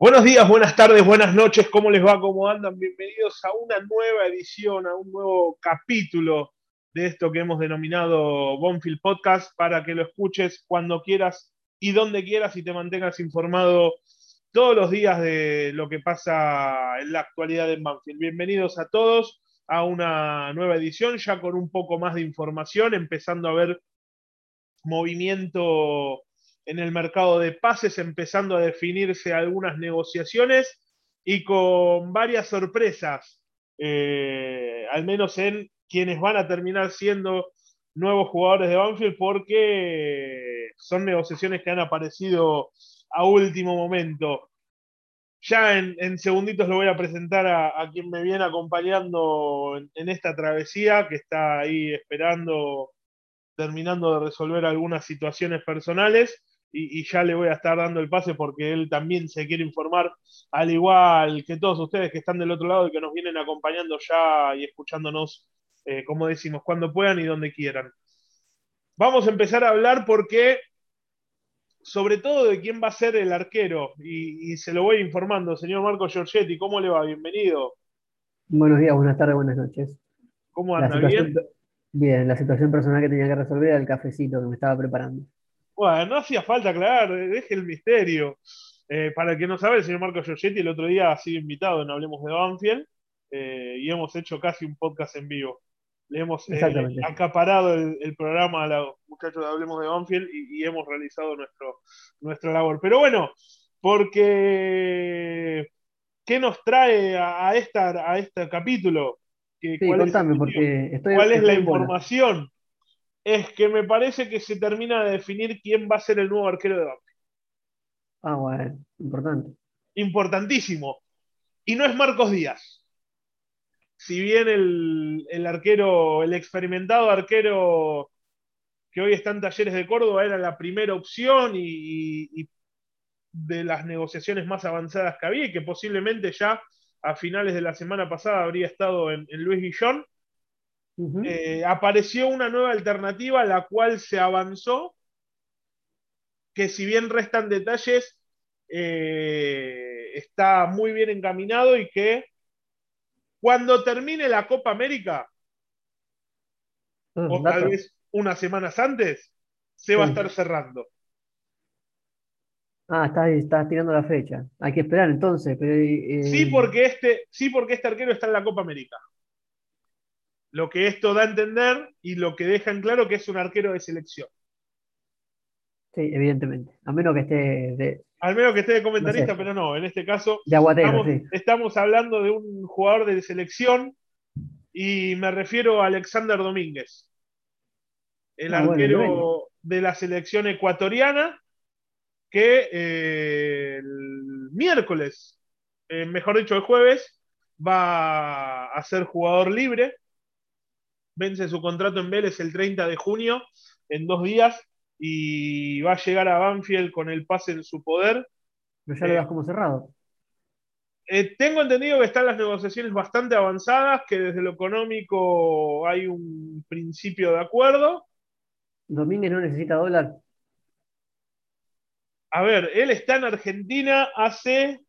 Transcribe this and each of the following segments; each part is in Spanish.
Buenos días, buenas tardes, buenas noches, ¿cómo les va? ¿Cómo andan? Bienvenidos a una nueva edición, a un nuevo capítulo de esto que hemos denominado Bonfield Podcast para que lo escuches cuando quieras y donde quieras y te mantengas informado todos los días de lo que pasa en la actualidad en Banfield. Bienvenidos a todos a una nueva edición, ya con un poco más de información, empezando a ver movimiento en el mercado de pases, empezando a definirse algunas negociaciones y con varias sorpresas, eh, al menos en quienes van a terminar siendo nuevos jugadores de Banfield, porque son negociaciones que han aparecido a último momento. Ya en, segunditos lo voy a presentar a, quien me viene acompañando en esta travesía, que está ahí esperando, terminando de resolver algunas situaciones personales y, ya le voy a estar dando el pase porque él también se quiere informar, al igual que todos ustedes que están del otro lado y que nos vienen acompañando ya y escuchándonos, eh, como decimos, cuando puedan y donde quieran. Vamos a empezar a hablar porque, sobre todo, de quién va a ser el arquero, y, se lo voy informando, señor Marco Giorgetti, ¿cómo le va? Bienvenido. Buenos días, buenas tardes, buenas noches. ¿Cómo anda? ¿Bien? Bien, la situación personal que tenía que resolver era el cafecito que me estaba preparando. Bueno, no hacía falta aclarar, deje el misterio. Eh, para el que no sabe, el señor Marco Giorgetti el otro día ha sido invitado en Hablemos de Banfield eh, y hemos hecho casi un podcast en vivo. Le hemos eh, acaparado el, programa a los muchachos de Hablemos de Banfield y, hemos realizado nuestro, nuestra labor. Pero bueno, porque ¿qué nos trae a, esta, a este capítulo? sí, ¿Cuál contame, porque estoy, ¿Cuál es la información? Es que me parece que se termina de definir quién va a ser el nuevo arquero de Banfield. Ah, bueno, importante. Importantísimo. Y no es Marcos Díaz. Si bien el, arquero, el experimentado arquero que hoy está en Talleres de Córdoba era la primera opción y, de las negociaciones más avanzadas que había y que posiblemente ya a finales de la semana pasada habría estado en, en Luis Guillón, eh, apareció una nueva alternativa, la cual se avanzó, que si bien restan detalles, eh, está muy bien encaminado y que cuando termine la Copa América, mm, o tal vez unas semanas antes, se va a estar cerrando. Ah, estás, tirando la fecha. Hay que esperar entonces. Eh, sí, porque este, sí, porque este arquero está en la Copa América lo que esto da a entender y lo que deja en claro que es un arquero de selección. Sí, evidentemente. A menos que esté de. Al menos que esté de comentarista, pero no, en este caso. De aguatero, estamos, hablando de un jugador de selección y me refiero a Alexander Domínguez, el ah, arquero de la selección ecuatoriana que eh, el miércoles, eh, mejor dicho el jueves, va a ser jugador libre vence su contrato en Vélez el 30 de junio, en dos días, y va a llegar a Banfield con el pase en su poder. Pero ya lo das como cerrado. Eh, tengo entendido que están las negociaciones bastante avanzadas, que desde lo económico hay un principio de acuerdo. Domínguez no necesita dólar. A ver, él está en Argentina hace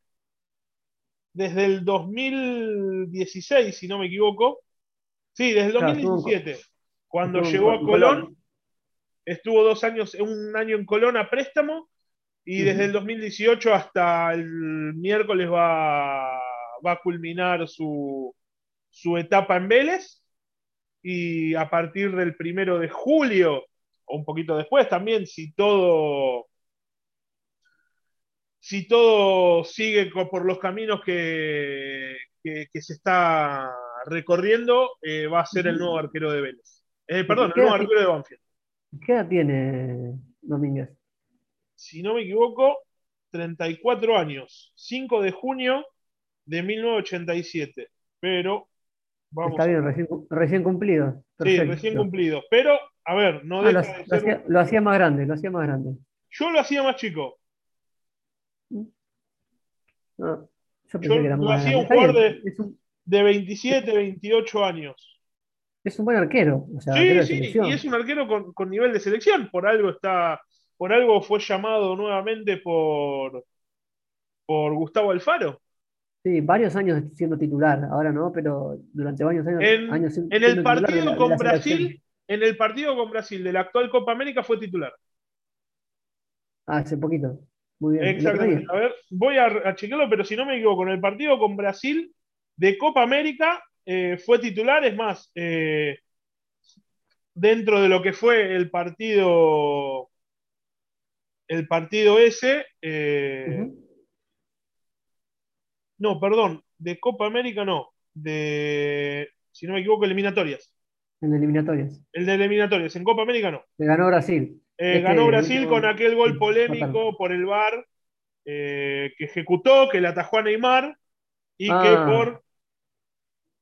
desde el 2016, si no me equivoco. Sí, desde el 2017, cuando llegó a Colón, estuvo dos años, un año en Colón a préstamo, y desde el 2018 hasta el miércoles va, va a culminar su, su etapa en Vélez, y a partir del primero de julio, o un poquito después también, si todo si todo sigue por los caminos que, que se está recorriendo, eh, va a ser el nuevo arquero de Vélez. Eh, perdón, el nuevo arquero de Banfield. ¿Qué edad tiene Domínguez? Si no me equivoco, 34 años. 5 de junio de 1987. Pero vamos. Está bien, recién, cumplido. Sí, recién cumplido. Pero, a ver, no ah, lo, hacía, más grande, lo hacía más grande. Yo lo hacía más chico. yo, lo hacía un jugador de, de 27, 28 años. Es un buen arquero. sí, sí, y es un arquero con, nivel de selección. Por algo está, por algo fue llamado nuevamente por, por Gustavo Alfaro. Sí, varios años siendo titular, ahora no, pero durante varios años. En, años siendo en el partido la- con. Brasil, en el partido con Brasil de la actual Copa América fue titular. Ah, hace poquito. Muy bien. Exactamente. A ver, voy a, a chequearlo, pero si no me equivoco, en el partido con Brasil de Copa América eh, fue titular, es más, eh, dentro de lo que fue el partido, el partido ese, eh, no, perdón, de Copa América no, de, si no me equivoco, eliminatorias. En eliminatorias. El de eliminatorias, en Copa América no. Le ganó Brasil. Este, ganó el Brasil con aquel gol polémico por el VAR que ejecutó, que le atajó a Neymar y Ah. que por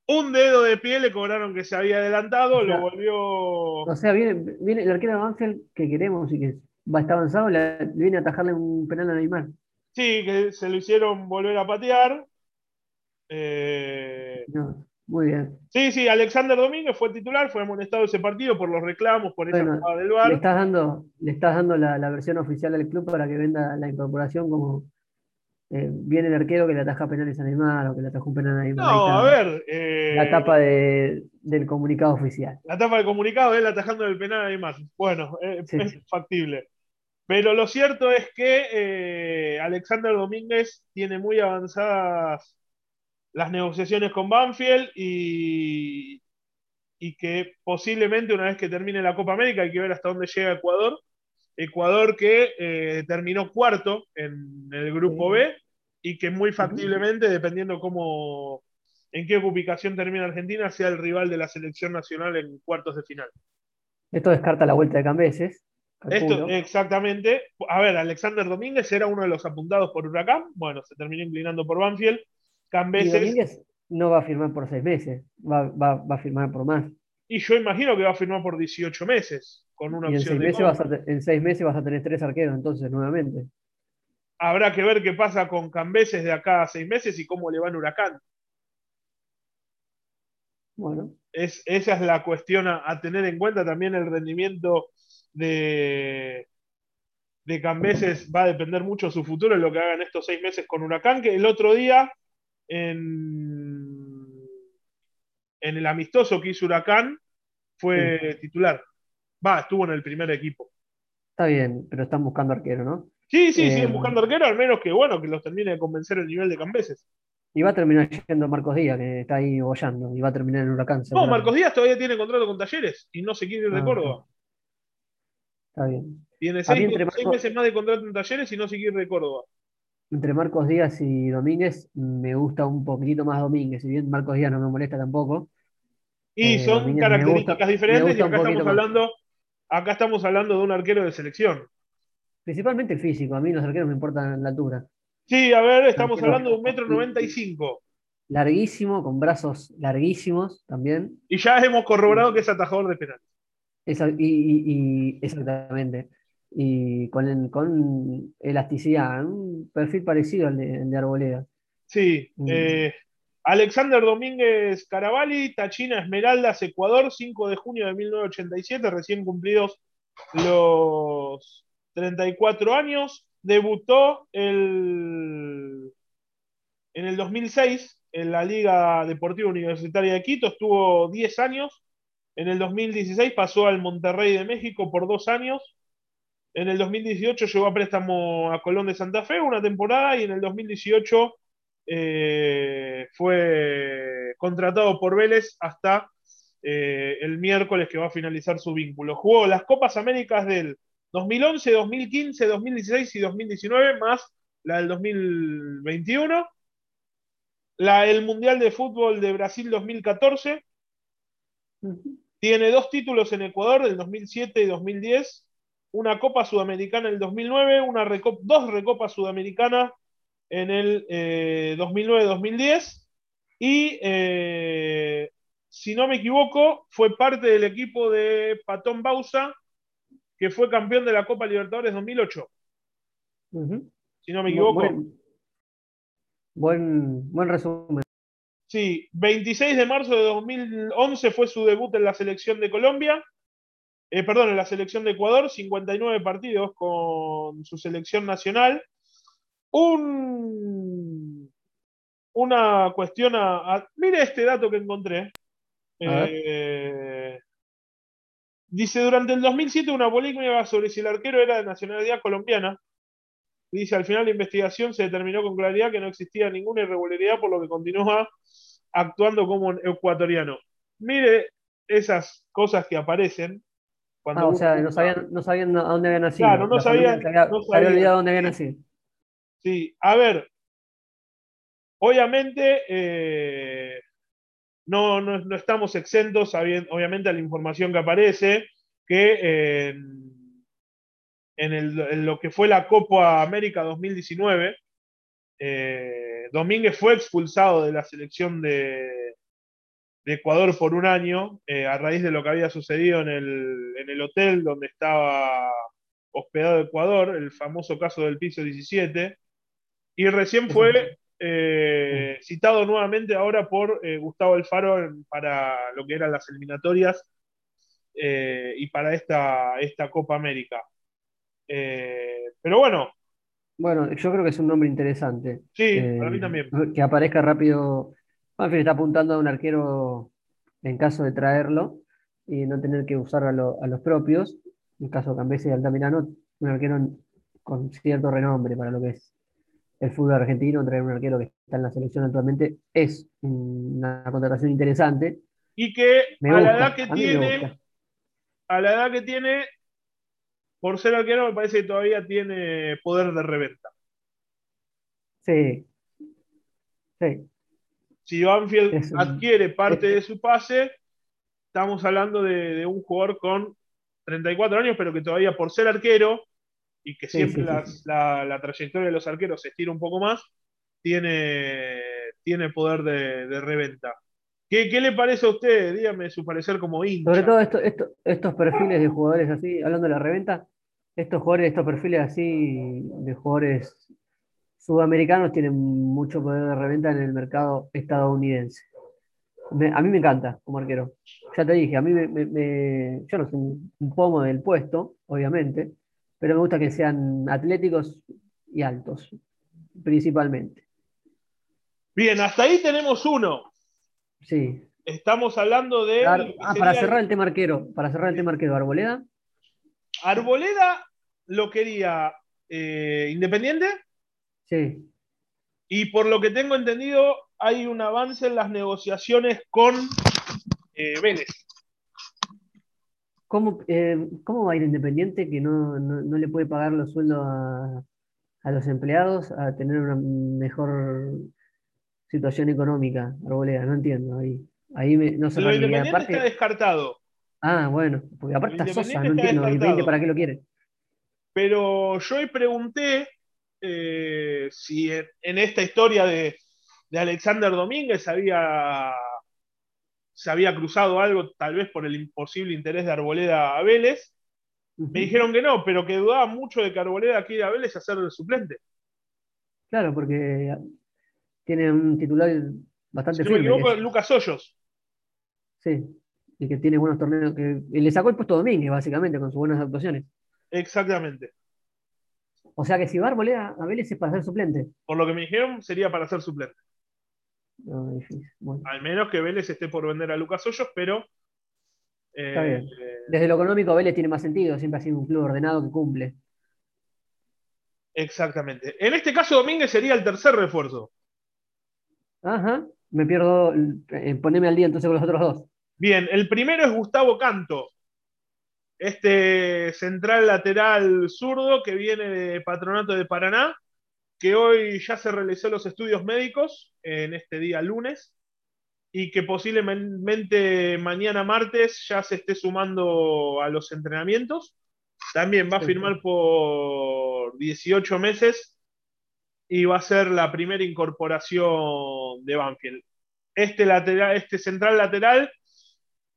un dedo de pie le cobraron que se había adelantado, O sea, lo volvió. O sea, viene, viene el arquero Banfield que queremos y que va, está avanzado, le, le viene a atajarle un penal a Neymar. Sí, que se lo hicieron volver a patear. Eh, No, muy bien. sí, sí, Alexander Domínguez fue titular, fue amonestado ese partido por los reclamos, por esa Bueno, jugada del Le VAR. estás dando, le estás dando la, la versión oficial del club para que venda la incorporación como eh, viene el arquero que le ataja penales a Neymar o que le atajó un penal a Neymar. No, a ver. eh, La tapa de- del comunicado oficial. La tapa del comunicado, él atajando el penal a Neymar. Bueno, eh, Sí, es sí. factible. Pero lo cierto es que eh, Alexander Domínguez tiene muy avanzadas las negociaciones con Banfield y, y que posiblemente una vez que termine la Copa América hay que ver hasta dónde llega Ecuador. Ecuador que eh, terminó cuarto en el grupo. B y que muy factiblemente, dependiendo cómo, en qué ubicación termina Argentina, sea el rival de la selección nacional en cuartos de final. Esto descarta la vuelta de Cambeses. Esto, exactamente. A ver, Alexander Domínguez era uno de los apuntados por Huracán. Bueno, se terminó inclinando por Banfield. Y Cambeses. Domínguez no va a firmar por seis meses, va, va- va a firmar por más. Y yo imagino que va a firmar por 18 meses, con una Y en opción seis, de meses vas a en seis meses vas a tener tres arqueros, entonces, nuevamente. Habrá que ver qué pasa con Cambeses de acá a seis meses y cómo le va en Huracán. Bueno, Es, esa es la cuestión a, a tener en cuenta. También el rendimiento de, de Cambeses va a depender mucho de su futuro en lo que hagan estos seis meses con Huracán, que el otro día en, en el amistoso que hizo Huracán fue titular. Va, estuvo en el primer equipo. está bien, pero están buscando arquero, ¿no? Sí, sí, Eh, siguen buscando arquero, al menos que bueno, que los termine de convencer el nivel de Cambeses. Y va a terminar yendo Marcos Díaz, que está ahí bollando, y va a terminar en Huracán. No. Marcos Díaz todavía tiene contrato con Talleres y no se quiere ir de Ah, Córdoba. Está bien. Tiene seis, entre seis meses más de contrato en Talleres y no se quiere ir de Córdoba. Entre Marcos Díaz y Domínguez, me gusta un poquitito más Domínguez, si bien Marcos Díaz no me molesta tampoco. Y Eh, son Domínguez características gusta- diferentes y acá estamos más. Acá estamos hablando de un arquero de selección. Principalmente el físico, a mí los arqueros me importan la altura. Sí, a ver, estamos hablando de un metro noventa y cinco. Larguísimo, con brazos larguísimos también. Y ya hemos corroborado que es atajador de penal. Esa- y, y- y- exactamente. Y con, el- con elasticidad, un perfil parecido al de, al de Arboleda. Sí. Mm. eh, Alexander Domínguez Caravalli, Tachina Esmeraldas, Ecuador, 5 de junio de 1987, recién cumplidos los 34 años. Debutó el, en el 2006 en la Liga Deportiva Universitaria de Quito, estuvo 10 años. En el 2016 pasó al Monterrey de México por dos años. En el 2018 llegó a préstamo a Colón de Santa Fe una temporada y en el 2018 eh, fue contratado por Vélez hasta eh, el miércoles que va a finalizar su vínculo. Jugó las Copas Américas del 2011, 2015, 2016 y 2019, más la del 2021. La, el Mundial de Fútbol de Brasil 2014. Ujú. Tiene dos títulos en Ecuador del 2007 y 2010, una Copa Sudamericana en el 2009, una dos Recopas Sudamericanas en el eh, 2009-2010 y, eh, si no me equivoco, fue parte del equipo de Patón Bausa, que fue campeón de la Copa Libertadores 2008, Ujú. si no me equivoco. Buen, buen, buen resumen. Sí, 26 de marzo de 2011 fue su debut en la selección de Colombia. Eh, perdón, en la selección de Ecuador, 59 partidos con su selección nacional. Un, una cuestión a, Mire este dato que encontré. Eh, dice, durante el 2007 una polémica sobre si el arquero era de nacionalidad colombiana. Dice, al final la investigación se determinó con claridad que no existía ninguna irregularidad, por lo que continúa actuando como ecuatoriano. Mire esas cosas que aparecen. Cuando ah, o sea, no sabían, no sabían a dónde había nacido. Claro, no sabían. Se había, olvidado dónde había nacido. Sí, a ver. Obviamente, eh, no, no, estamos exentos, obviamente, a la información que aparece, que en, lo que fue la Copa América 2019, eh, Domínguez fue expulsado de la selección de, Ecuador por un año eh, a raíz de lo que había sucedido en el, en el hotel donde estaba hospedado Ecuador, el famoso caso del piso 17, y recién fue eh, citado nuevamente ahora por eh, Gustavo Alfaro para lo que eran las eliminatorias eh, y para esta, esta Copa América. pero bueno. Bueno, yo creo que es un nombre interesante. Sí, para mí también. Que aparezca rápido. En fin, está apuntando a un arquero en caso de traerlo y no tener que usar a, los propios. En caso de Cambese y Altamirano, un arquero con cierto renombre para lo que es el fútbol argentino, traer un arquero que está en la selección actualmente, es una contratación interesante. Y que a la edad que tiene, a la edad que tiene, por ser arquero, me parece que todavía tiene poder de reventa. Sí. Sí. Si Banfield adquiere parte de su pase, estamos hablando de, de un jugador con 34 años, pero que todavía por ser arquero y que siempre la, trayectoria de los arqueros se estira un poco más, tiene, tiene poder de, reventa. ¿Qué, le parece a usted? Dígame su parecer como hincha. Sobre todo estos perfiles de jugadores así, hablando de la reventa, estos jugadores, estos perfiles así de jugadores sudamericanos tienen mucho poder de reventa en el mercado estadounidense. a mí me encanta como arquero. Ya te dije, a mí me, yo no soy un pomo del puesto, obviamente, pero me gusta que sean atléticos y altos, principalmente. Bien, hasta ahí tenemos uno. Sí. Estamos hablando de. Ah, para cerrar el tema arquero, para cerrar el tema arquero, Arboleda. Arboleda lo quería eh, Independiente. Sí. Y por lo que tengo entendido, hay un avance en las negociaciones con eh, Vélez. Eh, ¿Cómo, va a ir Independiente que no, le puede pagar los sueldos a, los empleados a tener una mejor situación económica, Arboleda? No entiendo. Ahí, ahí no se Lo Independiente está descartado. Ah, bueno, porque aparte está Sosa, no entiendo. ¿Y para qué lo quiere? Pero yo hoy pregunté eh, si en, esta historia de, de Alexander Domínguez había se había cruzado algo, tal vez por el imposible interés de Arboleda a Vélez. Me dijeron que no, pero que dudaba mucho de que Arboleda quiera a Vélez a ser el suplente. Claro, porque tiene un titular bastante si firme. Lucas Hoyos. Sí, y que tiene buenos torneos. Que, le sacó el puesto Domínguez, básicamente, con sus buenas actuaciones. Exactamente. O sea que si va Arboleda a Vélez es para ser suplente. Por lo que me dijeron, sería para ser suplente. Al menos que Vélez esté por vender a Lucas Hoyos, pero. Eh, Desde lo económico, Vélez tiene más sentido, siempre ha sido un club ordenado que cumple. Exactamente. En este caso, Domínguez sería el tercer refuerzo. Ajá, me pierdo. Eh, poneme al día entonces con los otros dos. Bien, el primero es Gustavo Canto, este central lateral zurdo que viene de Patronato de Paraná que hoy ya se realizó los estudios médicos en este día lunes y que posiblemente mañana martes ya se esté sumando a los entrenamientos. También va a firmar por 18 meses y va a ser la primera incorporación de Banfield. Este, lateral, este central lateral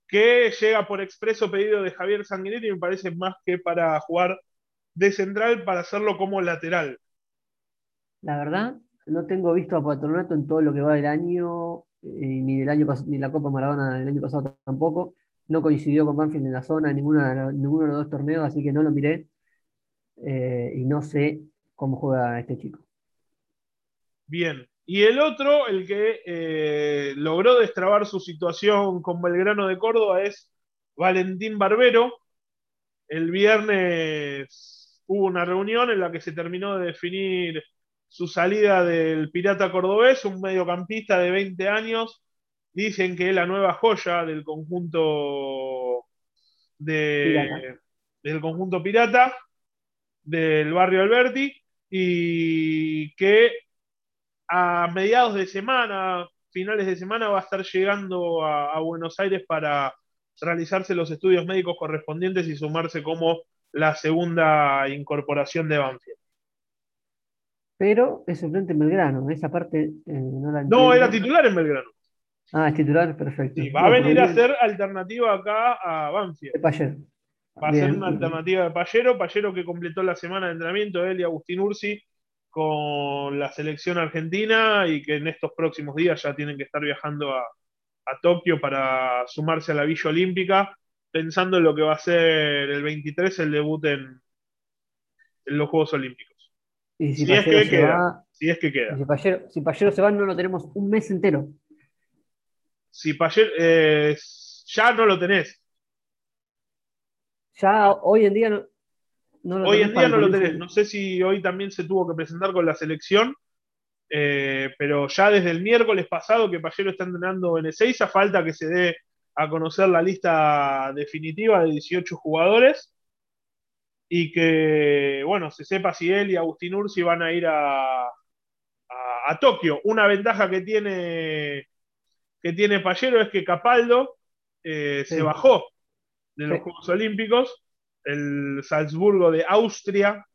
que llega por expreso pedido de Javier Sanguinetti me parece más que para jugar de central, para hacerlo como lateral. La verdad, no tengo visto a Patronato en todo lo que va del año, eh, ni del año ni la Copa Maradona del año pasado tampoco. No coincidió con Banfield en la zona en ninguno de los dos torneos, así que no lo miré. Eh, y no sé cómo juega este chico. Bien. Y el otro, el que eh, logró destrabar su situación con Belgrano de Córdoba, es Valentín Barbero. El viernes hubo una reunión en la que se terminó de definir su salida del Pirata Cordobés, un mediocampista de 20 años. Dicen que es la nueva joya del conjunto de, del conjunto pirata del barrio Alberti y que a mediados de semana, finales de semana, va a estar llegando a, Buenos Aires para realizarse los estudios médicos correspondientes y sumarse como la segunda incorporación de Banfield. Pero es suplente en Belgrano, esa parte eh, no la No, era titular en Belgrano. Ah, es titular, perfecto. va a venir a ser alternativa acá a Banfield. Payero. Va a ser una alternativa de Payero, Payero que completó la semana de entrenamiento, él y Agustín Ursi, con la selección argentina y que en estos próximos días ya tienen que estar viajando a, Tokio para sumarse a la Villa Olímpica, pensando en lo que va a ser el 23 el debut en, los Juegos Olímpicos. Y si, es que queda. si es que queda. Si Payero, se va, no lo tenemos un mes entero. Si Payero, eh, ya no lo tenés. Ya hoy en día no, hoy en día no lo tenés. No sé si hoy también se tuvo que presentar con la selección, eh, pero ya desde el miércoles pasado que Payero está entrenando en Ezeiza, falta que se dé a conocer la lista definitiva de 18 jugadores y que, bueno, se sepa si él y Agustín Ursi van a ir a, a, Tokio. Una ventaja que tiene, que tiene Payero es que Capaldo eh, se bajó de los Juegos Olímpicos. El Salzburgo de Austria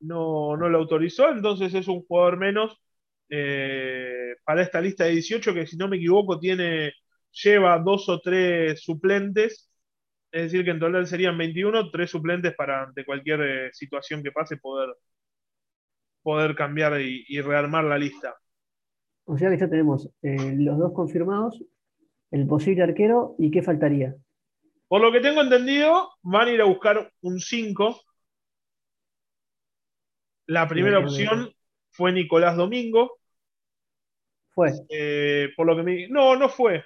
no, lo autorizó, entonces es un jugador menos eh, para esta lista de 18 que si no me equivoco tiene, lleva dos o tres suplentes, es decir que en total serían 21, tres suplentes para ante cualquier eh, situación que pase poder, poder cambiar y, rearmar la lista. O sea que ya tenemos eh, los dos confirmados, el posible arquero y qué faltaría. Por lo que tengo entendido, van a ir a buscar un 5. La primera opción fue Nicolás Domingo. Fue. Eh, por lo que me. No, no fue.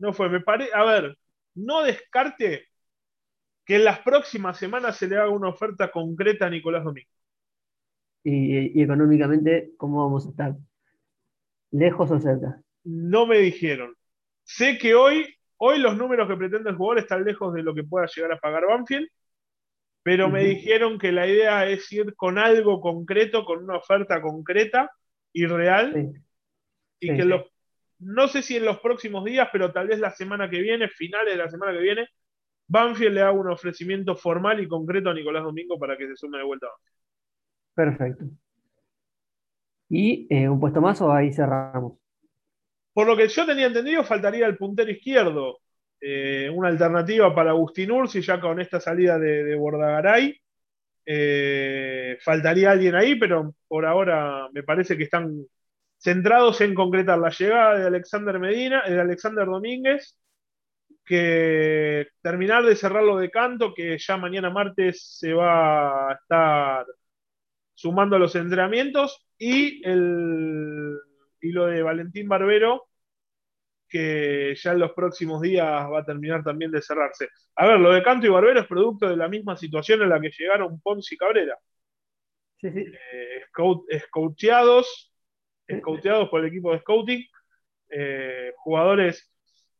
No fue. Me pare... A ver, no descarte que en las próximas semanas se le haga una oferta concreta a Nicolás Domingo. ¿Y, y económicamente cómo vamos a estar? ¿Lejos o cerca? No me dijeron. Sé que hoy Hoy los números que pretende el jugador están lejos de lo que pueda llegar a pagar Banfield, pero me dijeron que la idea es ir con algo concreto, con una oferta concreta y real, y que los, no sé si en los próximos días, pero tal vez la semana que viene, finales de la semana que viene, Banfield le haga un ofrecimiento formal y concreto a Nicolás Domingo para que se sume de vuelta a Banfield. Perfecto. ¿Y eh, un puesto más o ahí cerramos? Por lo que yo tenía entendido, faltaría el puntero izquierdo. Eh, una alternativa para Agustín Ursi, ya con esta salida de, Bordagaray. Eh, faltaría alguien ahí, pero por ahora me parece que están centrados en concretar la llegada de Alexander Medina, de Alexander Domínguez, que terminar de cerrar lo de canto, que ya mañana martes se va a estar sumando a los entrenamientos, y el y lo de Valentín Barbero, que ya en los próximos días va a terminar también de cerrarse. A ver, lo de Canto y Barbero es producto de la misma situación en la que llegaron Ponce y Cabrera. Sí, sí. Eh, por el equipo de scouting, eh, jugadores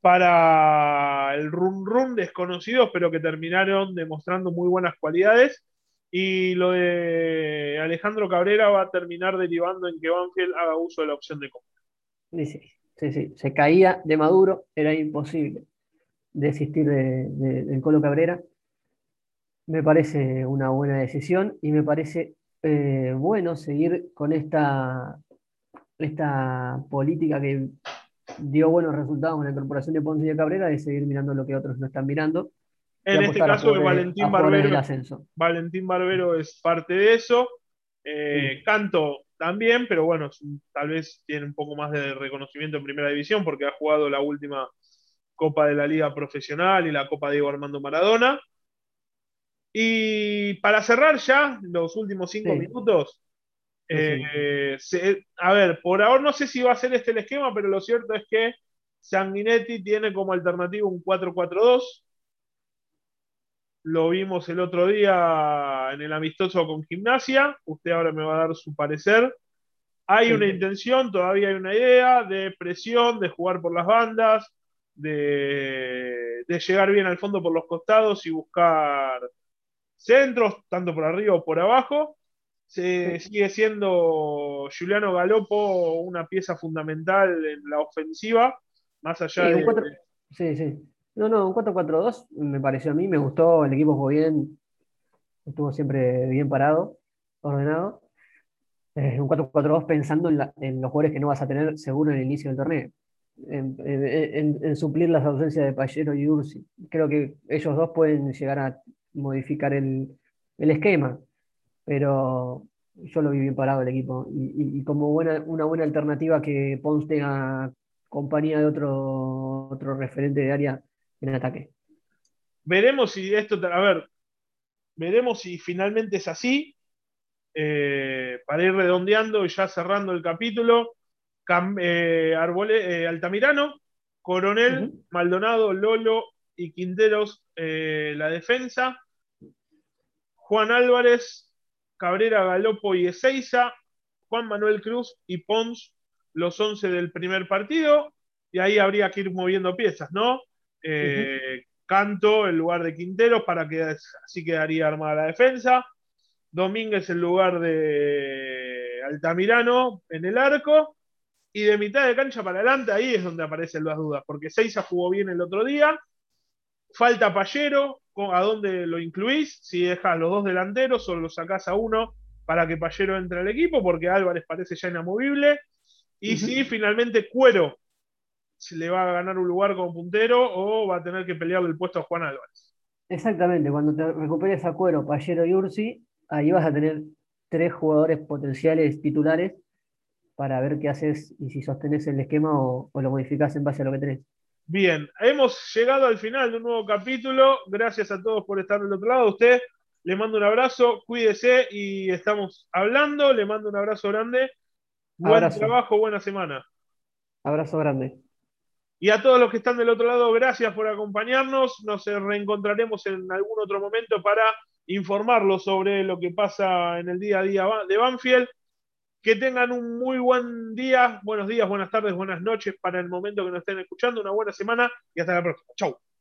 para el run run desconocidos, pero que terminaron demostrando muy buenas cualidades y lo de Alejandro Cabrera va a terminar derivando en que Banfield haga uso de la opción de compra. Sí, sí, sí, se caía de Maduro, era imposible desistir de, del Colo Cabrera. Me parece una buena decisión y me parece eh, bueno seguir con esta, esta política que dio buenos resultados con la incorporación de Ponce y de Cabrera, de seguir mirando lo que otros no están mirando en este caso, Valentín Barbero, Valentín Barbero es parte de eso. Eh, Canto también, pero bueno, tal vez tiene un poco más de reconocimiento en primera división porque ha jugado la última Copa de la Liga Profesional y la Copa Diego Armando Maradona. Y para cerrar ya los últimos cinco minutos, Eh, a ver, por ahora no sé si va a ser este el esquema, pero lo cierto es que Sanguinetti tiene como alternativa un 4-4-2. Lo vimos el otro día en el amistoso con Gimnasia. Usted ahora me va a dar su parecer. Hay una intención, todavía hay una idea de presión, de jugar por las bandas, de, llegar bien al fondo por los costados y buscar centros, tanto por arriba o por abajo. Se, sigue siendo Juliano Galopo una pieza fundamental en la ofensiva, más allá de. sí, sí. No, no, un 4-4-2 me pareció a mí, me gustó, el equipo fue bien, estuvo siempre bien parado, ordenado. Eh, un 4-4-2 pensando en, en, los jugadores que no vas a tener seguro en el inicio del torneo en, suplir las ausencias de Pallero y Ursi. Creo que ellos dos pueden llegar a modificar el, esquema, pero yo lo vi bien parado el equipo y, como buena, una buena alternativa que Pons tenga compañía de otro, otro referente de área en ataque. Veremos si esto, a ver, veremos si finalmente es así. Eh, para ir redondeando y ya cerrando el capítulo, eh, eh, Altamirano, Coronel, Maldonado, Lolo y Quinteros la defensa. Juan Álvarez, Cabrera, Galopo y Ezeiza. Juan Manuel Cruz y Pons, los 11 del primer partido. Y ahí habría que ir moviendo piezas, ¿no? Canto en lugar de Quinteros para que así quedaría armada la defensa. Domínguez en lugar de Altamirano en el arco. Y de mitad de cancha para adelante, ahí es donde aparecen las dudas, porque Seiza jugó bien el otro día, falta Pallero, ¿a dónde lo incluís? Si dejas los dos delanteros o lo sacás a uno para que Pallero entre al equipo, porque Álvarez parece ya inamovible. Y si finalmente Cuero se le va a ganar un lugar como puntero o va a tener que pelearle el puesto a Juan Álvarez. Exactamente, cuando te recuperes a Cuero, Pallero y Ursi, ahí vas a tener tres jugadores potenciales titulares para ver qué haces y si sostenés el esquema o, lo modificás en base a lo que tenés. Bien, hemos llegado al final de un nuevo capítulo. Gracias a todos por estar del otro lado. usted le mando un abrazo, cuídese y estamos hablando. Le mando un abrazo grande. Buen trabajo, buena semana. Abrazo grande. Y a todos los que están del otro lado, gracias por acompañarnos. Nos reencontraremos en algún otro momento para informarlos sobre lo que pasa en el día a día de Banfield. Que tengan un muy buen día, buenos días, buenas tardes, buenas noches para el momento que nos estén escuchando, una buena semana y hasta la próxima. Chau.